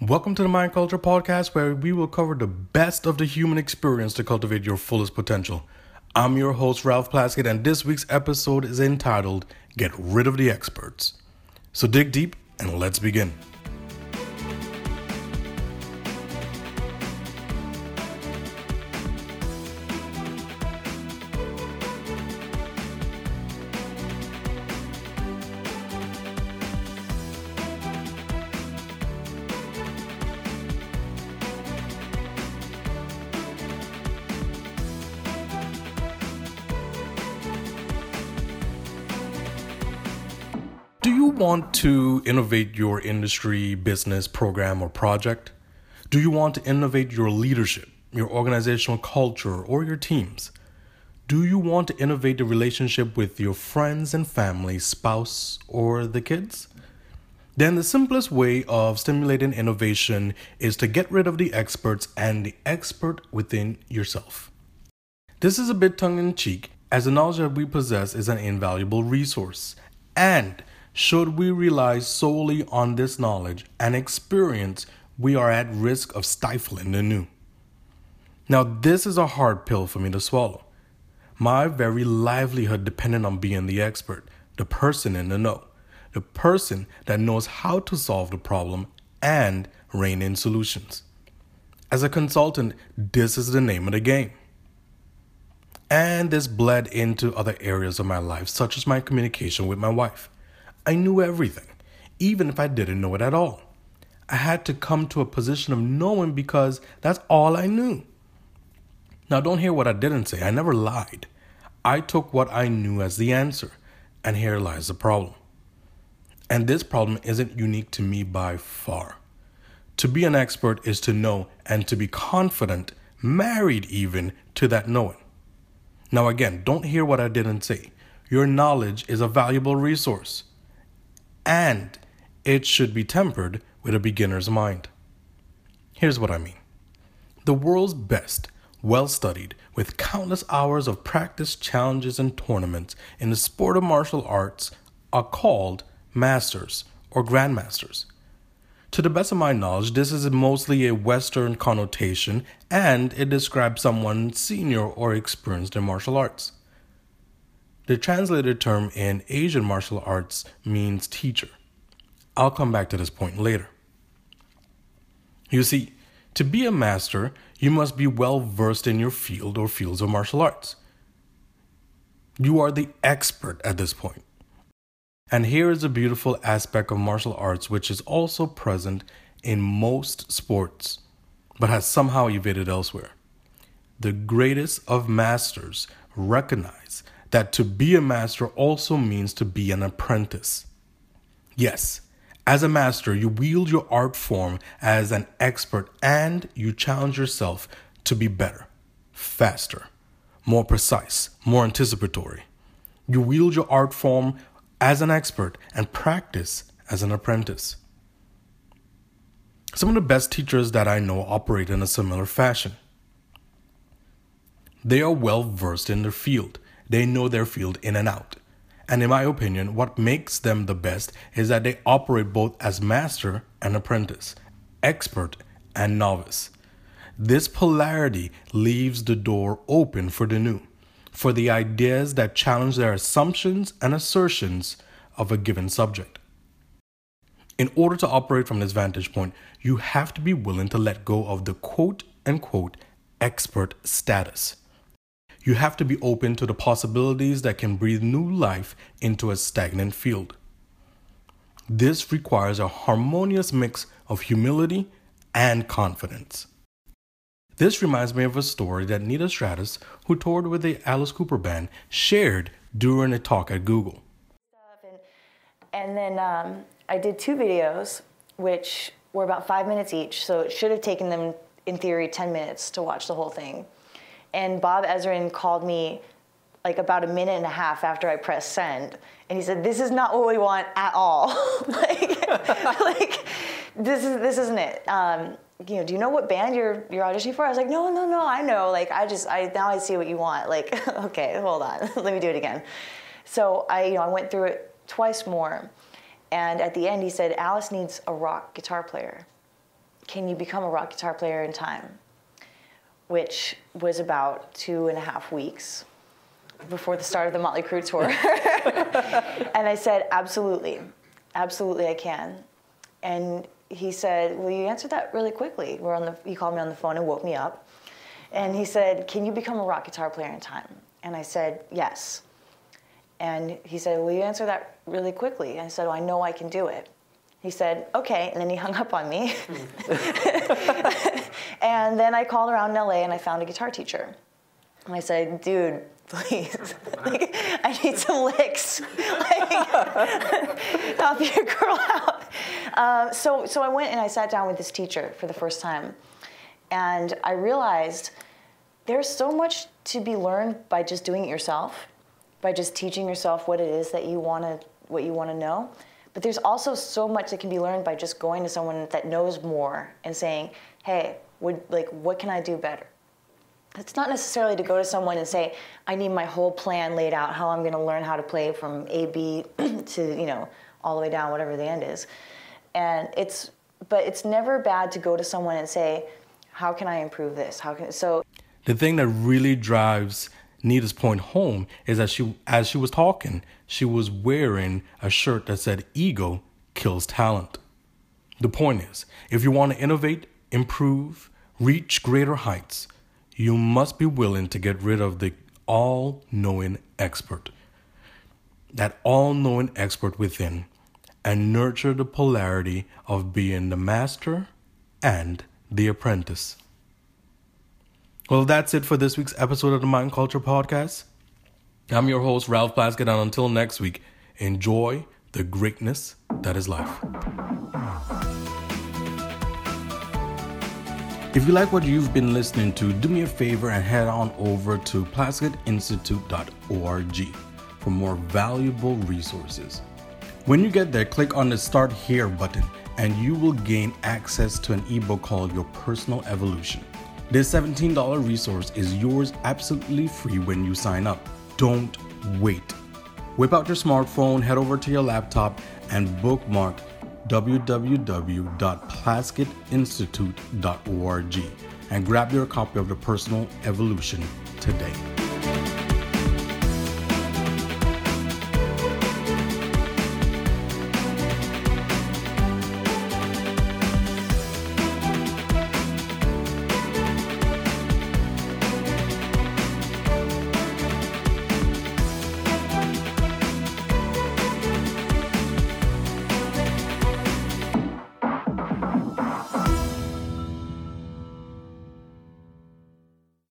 Welcome to the Mind Culture Podcast, where we will cover the best of the human experience to cultivate your fullest potential. I'm your host, Ralph Plaskett, and this week's episode is entitled Get Rid of the Experts. So dig deep and let's begin. You want to innovate your industry, business, program, or project? Do you want to innovate your leadership, your organizational culture, or your teams? Do you want to innovate the relationship with your friends and family, spouse, or the kids? Then the simplest way of stimulating innovation is to get rid of the experts and the expert within yourself. This is a bit tongue in cheek, as the knowledge that we possess is an invaluable resource. And should we rely solely on this knowledge and experience, we are at risk of stifling the new. Now, this is a hard pill for me to swallow. My very livelihood depended on being the expert, the person in the know, the person that knows how to solve the problem and rein in solutions. As a consultant, this is the name of the game. And this bled into other areas of my life, such as my communication with my wife. I knew everything, even if I didn't know it at all. I had to come to a position of knowing because that's all I knew. Now, don't hear what I didn't say. I never lied. I took what I knew as the answer, and here lies the problem. And this problem isn't unique to me by far. To be an expert is to know and to be confident, married even to that knowing. Now, again, don't hear what I didn't say. Your knowledge is a valuable resource and it should be tempered with a beginner's mind. Here's what I mean the world's best, well studied, with countless hours of practice, challenges, and tournaments in the sport of martial arts are called masters or grandmasters. To the best of my knowledge, this is mostly a Western connotation and it describes someone senior or experienced in martial arts. The translated term in Asian martial arts means teacher. I'll come back to this point later. You see, to be a master, you must be well versed in your field or fields of martial arts. You are the expert at this point. And here is a beautiful aspect of martial arts which is also present in most sports, but has somehow evaded elsewhere. The greatest of masters recognize that to be a master also means to be an apprentice. Yes, as a master, you wield your art form as an expert and you challenge yourself to be better, faster, more precise, more anticipatory. You wield your art form as an expert and practice as an apprentice. Some of the best teachers that I know operate in a similar fashion. They are well versed in their field they know their field in and out. And in my opinion, what makes them the best is that they operate both as master and apprentice, expert and novice. This polarity leaves the door open for the new, for the ideas that challenge their assumptions and assertions of a given subject. In order to operate from this vantage point, you have to be willing to let go of the quote unquote expert status. You have to be open to the possibilities that can breathe new life into a stagnant field. This requires a harmonious mix of humility and confidence. This reminds me of a story that Nita Strauss, who toured with the Alice Cooper Band, shared during a talk at Google. And then um, I did two videos, which were about five minutes each, so it should have taken them, in theory, 10 minutes to watch the whole thing. And Bob Ezrin called me like about a minute and a half after I pressed send, and he said, "This is not what we want at all. like, like, this is this isn't it." Um, you know, do you know what band you're you're auditioning for? I was like, no, no, no, I know. Like, I just, I now I see what you want. Like, okay, hold on, let me do it again. So I, you know, I went through it twice more, and at the end he said, Alice needs a rock guitar player. Can you become a rock guitar player in time? Which was about two and a half weeks before the start of the Motley Crue tour. and I said, Absolutely. Absolutely, I can. And he said, Well, you answered that really quickly. We're on the, he called me on the phone and woke me up. And he said, Can you become a rock guitar player in time? And I said, Yes. And he said, Will you answer that really quickly? And I said, well, I know I can do it. He said, Okay. And then he hung up on me. and then I called around in LA and I found a guitar teacher. And I said, Dude, please, like, I need some licks. like, help your girl out. Uh, so, so I went and I sat down with this teacher for the first time. And I realized there's so much to be learned by just doing it yourself, by just teaching yourself what it is that you want to what you want to know. But there's also so much that can be learned by just going to someone that knows more and saying, "Hey, would like what can I do better?" It's not necessarily to go to someone and say, "I need my whole plan laid out, how I'm going to learn how to play from A B to, you know, all the way down whatever the end is." And it's but it's never bad to go to someone and say, "How can I improve this? How can so the thing that really drives Nita's point home is that she, as she was talking, she was wearing a shirt that said "Ego kills talent." The point is, if you want to innovate, improve, reach greater heights, you must be willing to get rid of the all-knowing expert. That all-knowing expert within, and nurture the polarity of being the master and the apprentice. Well, that's it for this week's episode of the Mind Culture Podcast. I'm your host, Ralph Plaskett, and until next week, enjoy the greatness that is life. If you like what you've been listening to, do me a favor and head on over to plasketinstitute.org for more valuable resources. When you get there, click on the Start Here button and you will gain access to an ebook called Your Personal Evolution. This $17 resource is yours absolutely free when you sign up. Don't wait. Whip out your smartphone, head over to your laptop, and bookmark www.plasketinstitute.org and grab your copy of the Personal Evolution today.